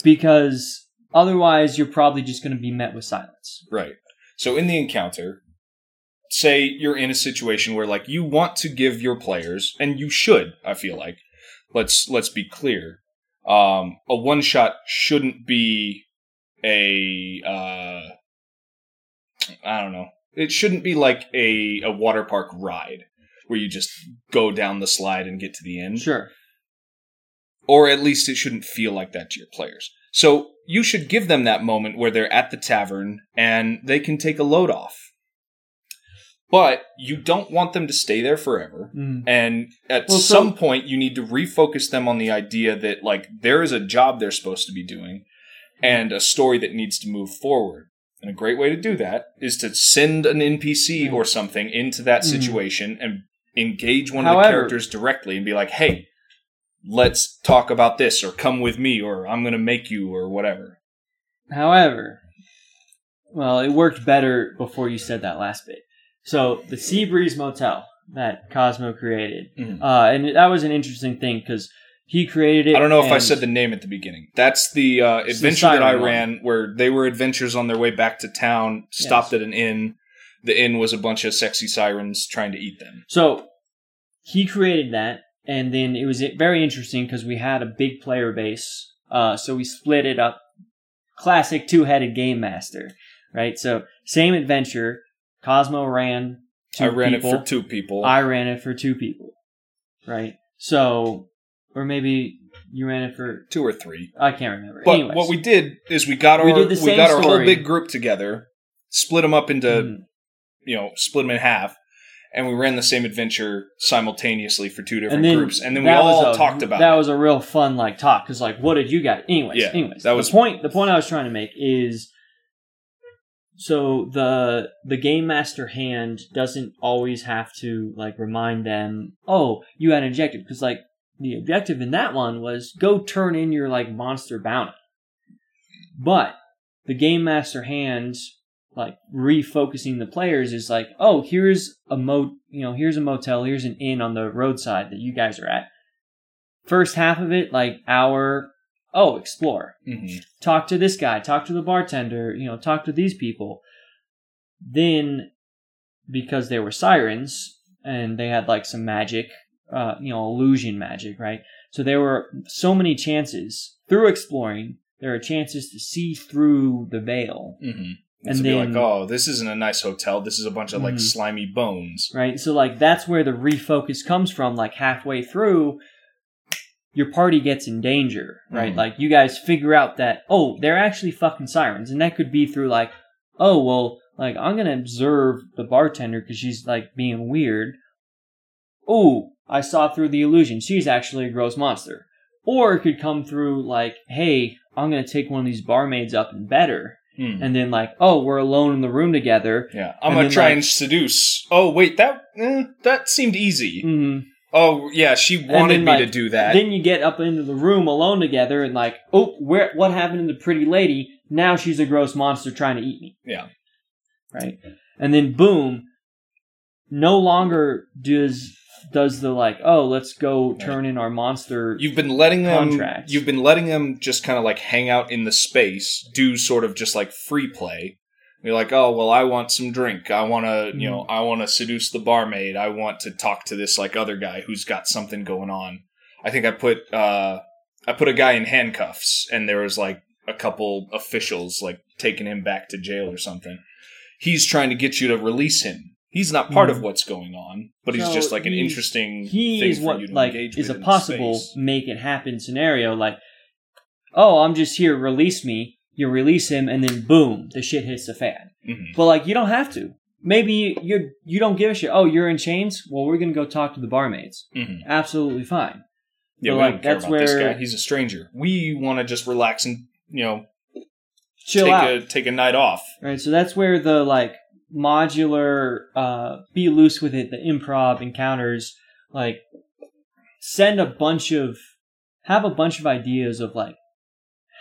Because otherwise you're probably just going to be met with silence Right. So in the encounter, say you're in a situation where like you want to give your players, and you should, I feel like. Let's let's be clear. Um, a one shot shouldn't be a uh, I don't know. It shouldn't be like a, a water park ride where you just go down the slide and get to the end. Sure. Or at least it shouldn't feel like that to your players. So you should give them that moment where they're at the tavern and they can take a load off. But you don't want them to stay there forever. Mm. And at Well, so- some point, you need to refocus them on the idea that, like, there is a job they're supposed to be doing and a story that needs to move forward. And a great way to do that is to send an NPC or something into that Mhm. situation and engage one of the characters directly and be like, hey, let's talk about this, or come with me, or I'm going to make you, or whatever. However, well, it worked better before you said that last bit. So the Sea Breeze Motel that Cosmo created, Mhm. uh, and that was an interesting thing because he created it. I don't know if I said the name at the beginning. That's the uh, It's the adventure that I one. ran where they were adventures on their way back to town, stopped Yes. at an inn. The inn was a bunch of sexy sirens trying to eat them. So he created that, and then it was very interesting because we had a big player base. Uh, so we split it up. Classic two-headed game master, right? So same adventure. Cosmo ran. Two I ran people. it for two people. I ran it for two people, right? So, or maybe you ran it for two or three. I can't remember. But Anyways, what we did is we got our We we, did the same got our whole big group together, split them up into Mhm. you know split them in half, and we ran the same adventure simultaneously for two different and then groups, and then we all a- talked about that it. was a real fun like talk because like what did you guys anyways Yeah, anyways that was- the point the point I was trying to make is so the the game master hand doesn't always have to like remind them oh you had an objective because like the objective in that one was go turn in your like monster bounty but the game master hand like refocusing the players is like oh here's a mo you know here's a motel here's an inn on the roadside that you guys are at first half of it like hour oh explore Mhm. talk to this guy, talk to the bartender, you know, talk to these people. Then, because they were sirens and they had like some magic, uh, you know, illusion magic, right? So there were so many chances through exploring. There are chances to see through the veil, Mm-hmm. And, be then- like, oh, this isn't a nice hotel. This is a bunch of like Mhm. slimy bones. right? So like that's where the refocus comes from. Like halfway through, your party gets in danger, right? Mhm. Like you guys figure out that oh, they're actually fucking sirens, and that could be through like oh well, like I'm gonna observe the bartender because she's like being weird. Oh, I saw through the illusion. She's actually a gross monster. Or it could come through like, hey, I'm gonna take one of these barmaids up and better, Hmm. and then like, oh, we're alone in the room together. Yeah, I'm And gonna then, try like- and seduce. Oh wait, that eh, that seemed easy. hmm Oh yeah, she wanted then, me like, to do that. Then you get up into the room alone together and like, oh, where what happened to the pretty lady? Now she's a gross monster trying to eat me. Yeah. Right? And then boom, no longer does does the like, oh, let's go turn in our monster You've been letting them. Contracts. You've been letting them just kind of like hang out in the space, do sort of just like free play. You're like, oh well, I want some drink. I want to, you know, I want to seduce the barmaid. I want to talk to this like other guy who's got something going on. I think I put uh I put a guy in handcuffs, and there was like a couple officials like taking him back to jail or something. He's trying to get you to release him. He's not part of Mhm. what's going on, but he's just like an he's- interesting. he thing is for what you to like is a possible make it happen scenario like oh i'm just here release me you release him and then boom the shit hits the fan Mhm. but like you don't have to maybe you you don't give a shit oh you're in chains well we're gonna go talk to the barmaids Mhm. absolutely fine Yeah, But, we like, don't care that's about this where- guy. He's a stranger. We want to just relax and you know chill take out a take a night off. right so that's where the like modular uh be loose with it the improv encounters like send a bunch of have a bunch of ideas of like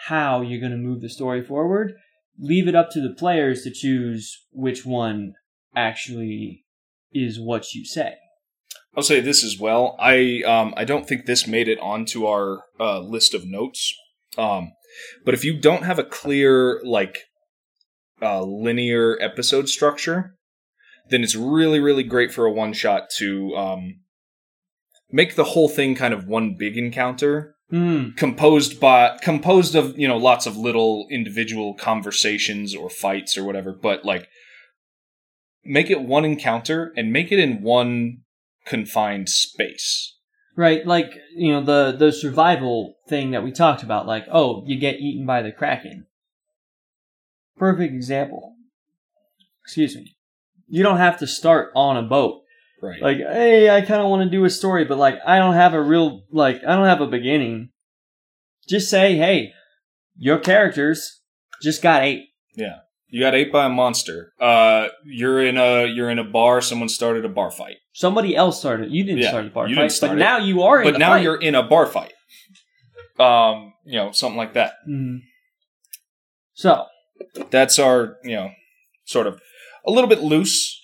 how you're going to move the story forward leave it up to the players to choose which one actually is what you say I'll say this as well. I um I don't think this made it onto our uh, list of notes. Um, but if you don't have a clear like uh, linear episode structure, then it's really really great for a one shot to um make the whole thing kind of one big encounter Hmm. composed by composed of you know lots of little individual conversations or fights or whatever but like make it one encounter and make it in one confined space. Right, like you know the the survival thing that we talked about, like oh, you get eaten by the kraken. Perfect example. Excuse me. You don't have to start on a boat. Right. Like, hey, I kind of want to do a story, but like, I don't have a real like, I don't have a beginning. Just say, hey, your characters just got ate. yeah. You got ate by a monster. Uh, you're in a you're in a bar. Someone started a bar fight, Somebody else started. You didn't Yeah, start the bar you fight, but it. now you are in but now fight. you're in a bar fight. Um, you know, something like that. Mhm. So, That's our you know sort of a little bit loose,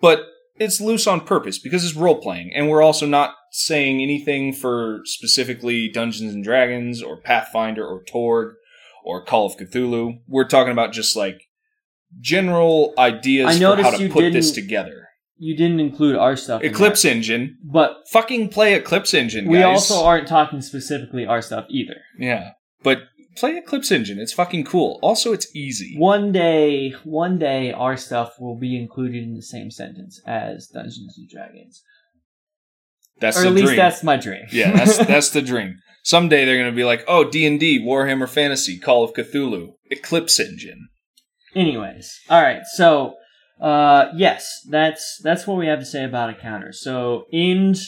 but it's loose on purpose because it's role playing, and we're also not saying anything for specifically Dungeons and Dragons or Pathfinder or Torg or Call of Cthulhu. We're talking about just like general ideas I for how to put this together. you didn't include our stuff. Eclipse. Engine, but fucking play Eclipse Engine, Guys. we also aren't talking specifically our stuff either. yeah, but play Eclipse Engine. It's fucking cool. Also, it's easy. One day, one day, our stuff will be included in the same sentence as Dungeons and Dragons, That's or at least dream. that's my dream. Yeah, that's [LAUGHS] that's the dream. Someday they're gonna be like, oh, D and D, Warhammer Fantasy, Call of Cthulhu, Eclipse Engine. Anyways, all right. So, uh, yes, that's that's what we have to say about encounters. So, end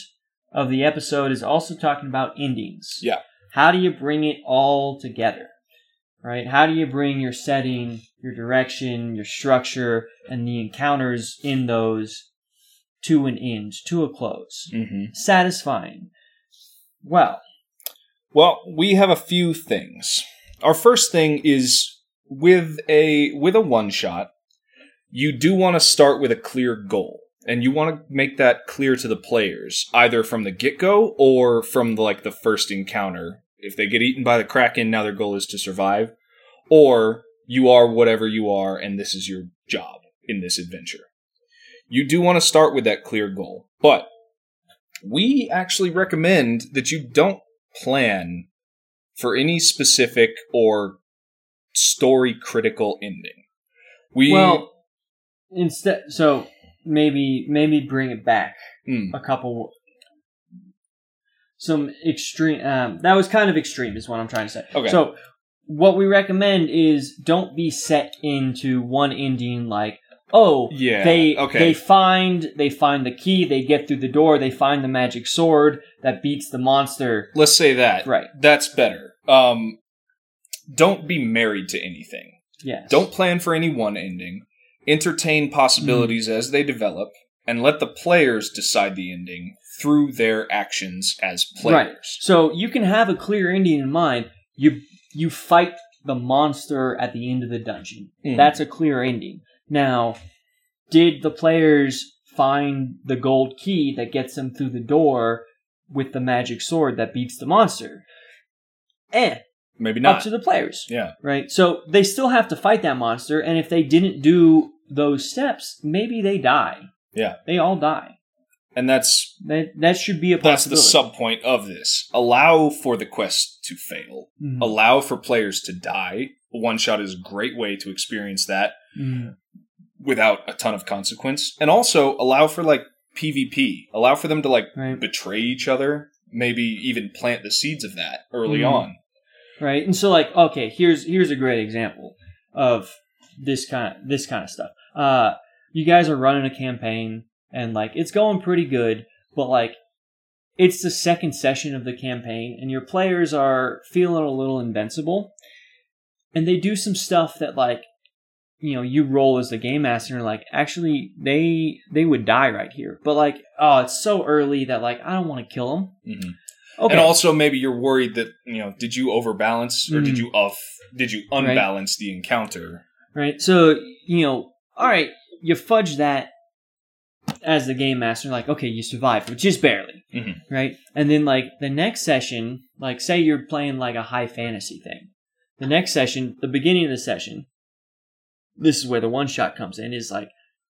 of the episode is also talking about endings. Yeah. How do you bring it all together? Right? How do you bring your setting, your direction, your structure, and the encounters in those to an end, to a close? Mm-hmm. Satisfying. Well, Well, we have a few things. Our first thing is with a with a one shot, you do want to start with a clear goal. And you want to make that clear to the players, either from the get go or from the, like the first encounter. If they get eaten by the Kraken, now their goal is to survive. Or you are whatever you are, and this is your job in this adventure. You do want to start with that clear goal. But we actually recommend that you don't plan for any specific or story critical ending. We well, instead, so maybe maybe bring it back Hmm. a couple some extreme um, that was kind of extreme is what i'm trying to say Okay. so what we recommend is don't be set into one ending like oh yeah they okay they find they find the key they get through the door they find the magic sword that beats the monster let's say that right that's better. Um, don't be married to anything. yes Don't plan for any one ending. Entertain possibilities as they develop, and let the players decide the ending through their actions as players. So you can have a clear ending in mind. You you fight the monster at the end of the dungeon. Mhm. That's a clear ending. Now, did the players find the gold key that gets them through the door with the magic sword that beats the monster? Eh, Maybe up not. to the players, yeah. right? So they still have to fight that monster, and if they didn't do those steps, maybe they die. Yeah. They all die. And that's That that should be a that's the sub point of this. Allow for the quest to fail. Mhm. Allow for players to die. One shot is a great way to experience that Mhm. without a ton of consequence. And also allow for like PvP. Allow for them to like Right. betray each other. Maybe even plant the seeds of that early Mhm. on. right and so like okay here's here's a great example of this kind of this kind of stuff uh you guys are running a campaign and like it's going pretty good but like it's the second session of the campaign and your players are feeling a little invincible and they do some stuff that like you know you roll as the game master and like actually they they would die right here but like oh it's so early that like i don't want to kill them Mhm. okay And also maybe you're worried that, you know, did you overbalance or did Mhm. you off did you Right. unbalance the encounter? right? So you know, all right, you fudge that as the game master, like okay, you survived, but just barely, Mhm. right? And then like the next session, like say you're playing like a high fantasy thing, the next session, the beginning of the session, this is where the one shot comes in. Is like,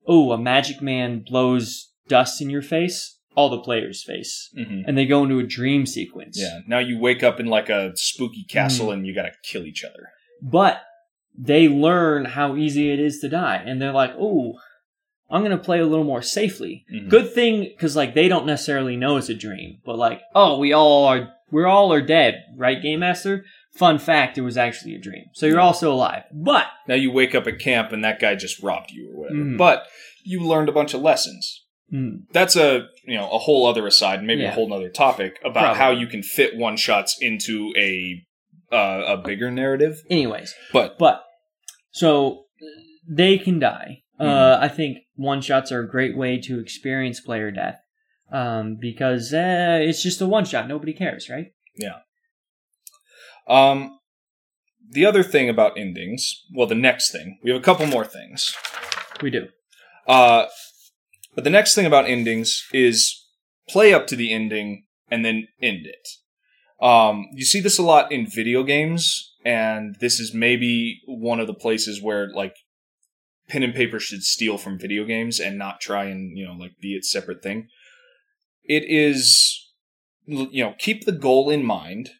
oh, a magic man blows dust in your face, all the players' face, hmm and they go into a dream sequence. Yeah. Now you wake up in like a spooky castle and you gotta kill each other. but they learn how easy it is to die and they're like oh I'm gonna play a little more safely. Mhm. Good thing because like they don't necessarily know it's a dream, but like oh we all are we're all are dead, right, Game Master? Fun fact, it was actually a dream, so you're Yeah. still alive. But Now you wake up at camp and that guy just robbed you or whatever. Mhm. But you learned a bunch of lessons. mm, That's a you know a whole other aside, maybe Yeah. a whole other topic about Probably. how you can fit one shots into a uh, a bigger narrative. anyways, But But so they can die. Uh, I think one shots are a great way to experience player death um, because uh, it's just a one shot. Nobody cares, right? Yeah. Um, the other thing about endings, well, the next thing we have a couple more things. We do. Uh, but the next thing about endings is play up to the ending and then end it. Um, you see this a lot in video games, and this is maybe one of the places where like pen and paper should steal from video games and not try and you know like be its separate thing. It is you know keep the goal in mind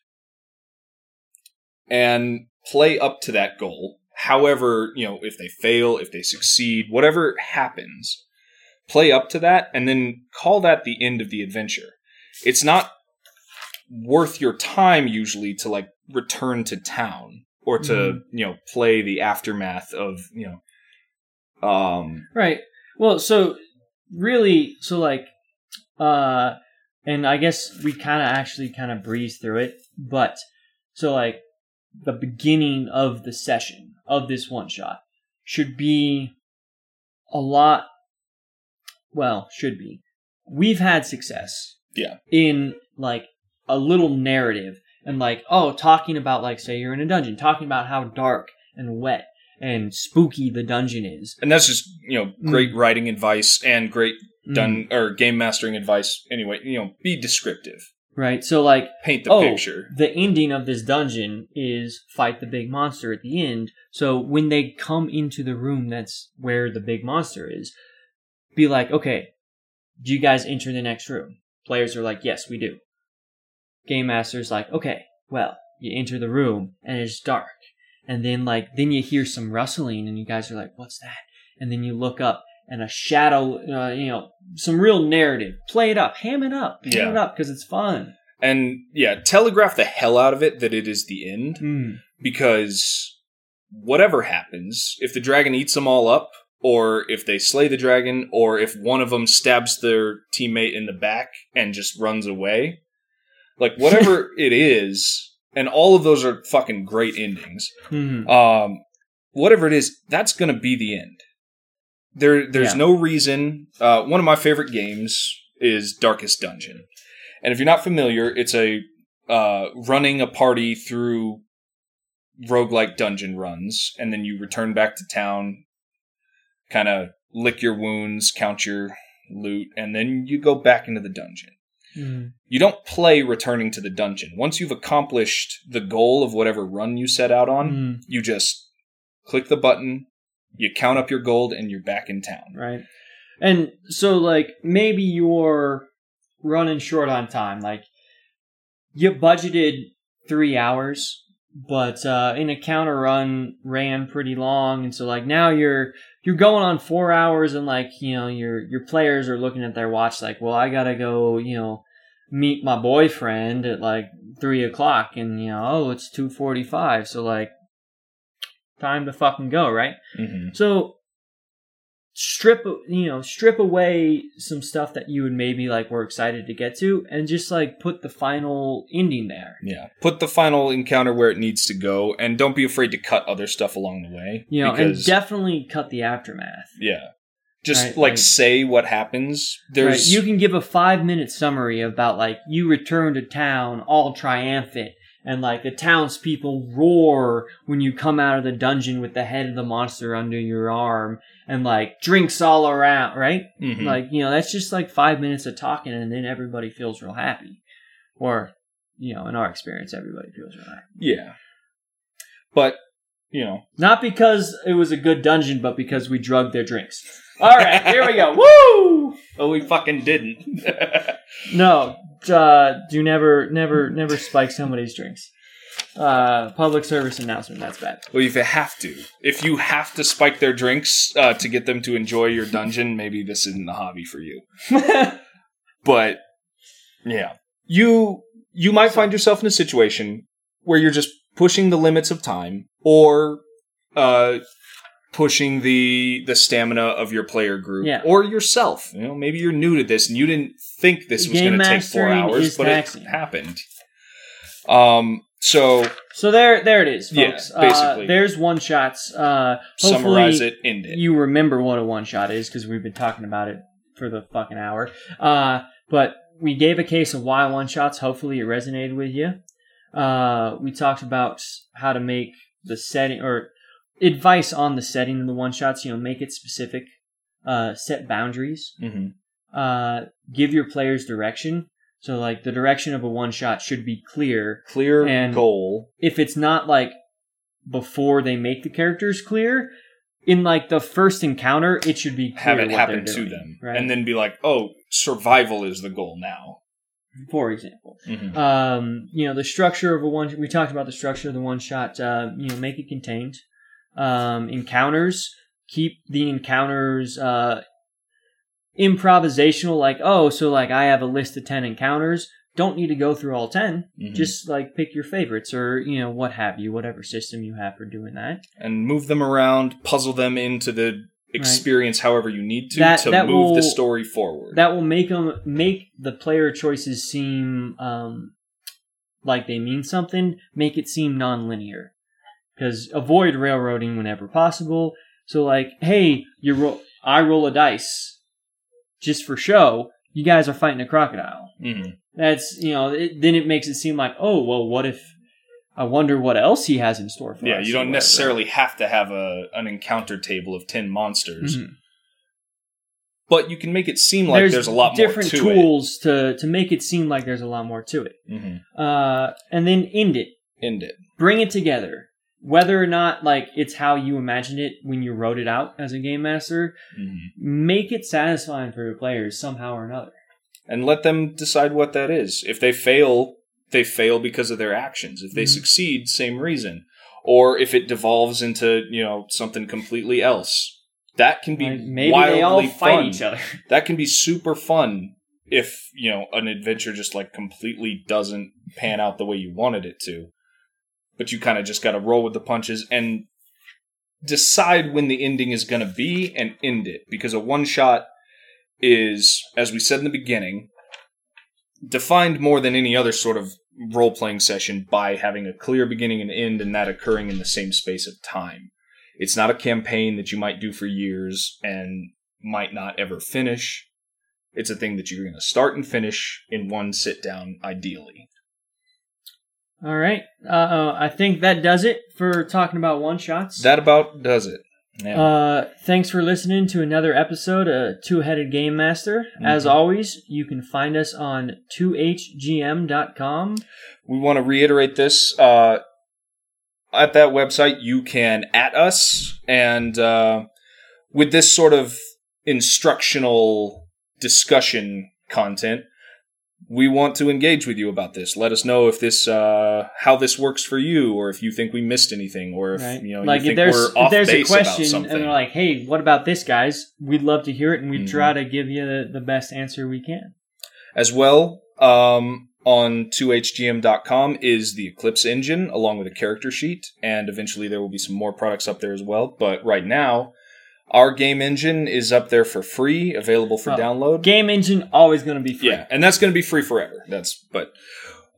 and play up to that goal. However, you know, if they fail, if they succeed, whatever happens, play up to that and then call that the end of the adventure. It's not worth your time usually to like return to town or to, Mhm. you know, play the aftermath of, you know, um Right. Well, so really, so like, uh, and I guess we kind of actually kind of breeze through it, but so like the beginning of the session of this one shot should be a lot. Well, should be. We've had success. Yeah. In like a little narrative and like, oh, talking about like, say you're in a dungeon, talking about how dark and wet and spooky the dungeon is. and that's just, you know, great writing advice and great Mm. done or game mastering advice anyway, you know, be descriptive. Right. So like Paint the oh, picture. the ending of this dungeon is fight the big monster at the end. So when they come into the room that's where the big monster is, be like, okay, do you guys enter the next room? Players are like, yes, we do. Game master's like, okay, well, you enter the room and it's dark. And then like, then you hear some rustling and you guys are like, what's that? And then you look up and a shadow, uh, you know, some real narrative. Play it up, ham it up, ham Yeah. it up because it's fun. And yeah, telegraph the hell out of it that it is the end. Mm. because whatever happens, if the dragon eats them all up, or if they slay the dragon, or if one of them stabs their teammate in the back and just runs away, like whatever [LAUGHS] it is, and all of those are fucking great endings. Mhm. Um, whatever it is, that's gonna be the end. There, there's Yeah. no reason. Uh, one of my favorite games is Darkest Dungeon, and if you're not familiar, it's a uh, running a party through roguelike dungeon runs, and then you return back to town, kind of lick your wounds, count your loot, and then you go back into the dungeon. Mhm. You don't play returning to the dungeon. Once you've accomplished the goal of whatever run you set out on, Mhm. you just click the button, you count up your gold, and you're back in town. Right. And so, like, maybe you're running short on time. Like, you budgeted three hours, but uh, in a counter run ran pretty long, and so like now you're you're going on four hours, and like you know your your players are looking at their watch, like, well, I gotta go, you know, meet my boyfriend at like three o'clock, and you know, oh, it's two forty five, so like, time to fucking go, right? Mm-hmm. So strip you know strip away some stuff that you would maybe like were excited to get to and just like put the final ending there Yeah. Put the final encounter where it needs to go, and don't be afraid to cut other stuff along the way. you know and definitely cut the aftermath yeah. Just Right, like like- say what happens. There's right you can give a five minute summary about like you return to town all triumphant and like the townspeople roar when you come out of the dungeon with the head of the monster under your arm and like drinks all around right Mhm. Like, you know, that's just like five minutes of talking and then everybody feels real happy. Or, you know, in our experience, everybody feels real happy. yeah. But you know, Not because it was a good dungeon, but because we drugged their drinks. All right, here we go. [LAUGHS] Woo! well, we fucking didn't. [LAUGHS] No, uh, do never, never, never spike somebody's drinks. Uh, public service announcement. That's bad. Well, if you have to, if you have to spike their drinks uh, to get them to enjoy your dungeon, maybe this isn't a hobby for you. [LAUGHS] But yeah, you you might find yourself in a situation where you're just pushing the limits of time, or uh, pushing the the stamina of your player group, Yeah. or yourself. You know, maybe you're new to this and you didn't think this was going to take four hours, but taxing. it happened. Um. So so there, there it is, Yeah, basically. uh, there's one shots. Uh, summarize it, end it. you remember what a one shot is because we've been talking about it for the fucking hour. Uh, but we gave a case of why one shots. Hopefully, it resonated with you. Uh, we talked about how to make the setting or advice on the setting of the one shots. You know, make it specific. Uh, set boundaries. hmm Uh, give your players direction. So, like the direction of a one shot should be clear. Clear And- goal. If it's not like before they make the characters clear, in like the first encounter, it should be clear Have it what happen they're to them, right? and then be like, "Oh, survival is the goal now." for example, Mhm. um, you know, the structure of a one. We talked about the structure of the one shot. Uh, you know, make it contained. Um, encounters. Keep the encounters uh, improvisational. Like, oh, so like I have a list of ten encounters. Don't need to go through all 10 Mhm. Just like pick your favorites or you know what have you, whatever system you have for doing that. and move them around, puzzle them into the experience however you need to That- to that move will- the story forward. that will make them make the player choices seem um, like they mean something make it seem non-linear because avoid railroading whenever possible so like hey you roll i roll a dice just for show you guys are fighting a crocodile Mhm. that's you know it, then it makes it seem like oh well what if i wonder what else he has in store for Yeah, us you don't necessarily have to have a an encounter table of ten monsters, Mhm. but you can make it seem like there's, a lot different more to tools to to make it seem like there's a lot more to it it. hmm uh, and then end it. End it. Bring it together. Whether or not like it's how you imagined it when you wrote it out as a game master, hmm make it satisfying for your players somehow or another. And let them decide what that is. If they fail, they fail because of their actions. If they Mhm. succeed, same reason. Or if it devolves into you know something completely else, that can be Like, maybe wildly they all fight fun. each other. [LAUGHS] that can be super fun if you know an adventure just like completely doesn't pan out the way you wanted it to but you kind of just got to roll with the punches and decide when the ending is going to be and end it because a one shot is as we said in the beginning defined more than any other sort of role playing session by having a clear beginning and end and that occurring in the same space of time it's not a campaign that you might do for years and might not ever finish. It's a thing that you're going to start and finish in one sit down, ideally. All right. Uh, I think that does it for talking about one shots. That about does it. Yeah. Uh, thanks for listening to another episode of Two Headed Game Master. As Mhm. always, you can find us on 2hgm.com. we want to reiterate this. Uh, at that website, you can at us, and uh, with this sort of instructional discussion content, we want to engage with you about this. Let us know if this, uh, how this works for you, or if you think we missed anything, or if Right. you know like you if think there's we're if there's a question and we're like, hey, what about this, guys? We'd love to hear it, and we Mhm. try to give you the, the best answer we can. As well, um, on 2hgm.com is the Eclipse engine along with a character sheet, and eventually there will be some more products up there as well. But right now, our game engine is up there for free, available for Oh, download. Game engine always going to be free. Yeah, and that's going to be free forever. That's but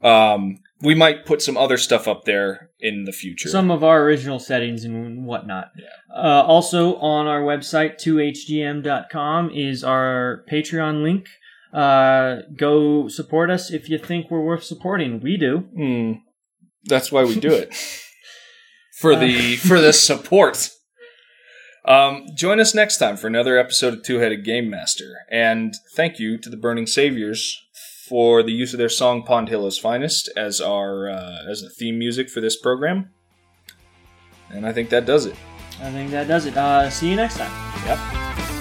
um, we might put some other stuff up there in the future. Some of our original settings and whatnot. Yeah. Uh, also on our website, 2hgm.com, is our Patreon link. Uh, go support us if you think we're worth supporting. We do. Hmm. that's why we do it [LAUGHS] for the for the [LAUGHS] support. Um, join us next time for another episode of Two Headed Game Master, and thank you to the Burning Saviors for the use of their song "Pond Hillow's Finest" as our uh, as the theme music for this program. And I think that does it. I think that does it. Uh, see you next time. Yep.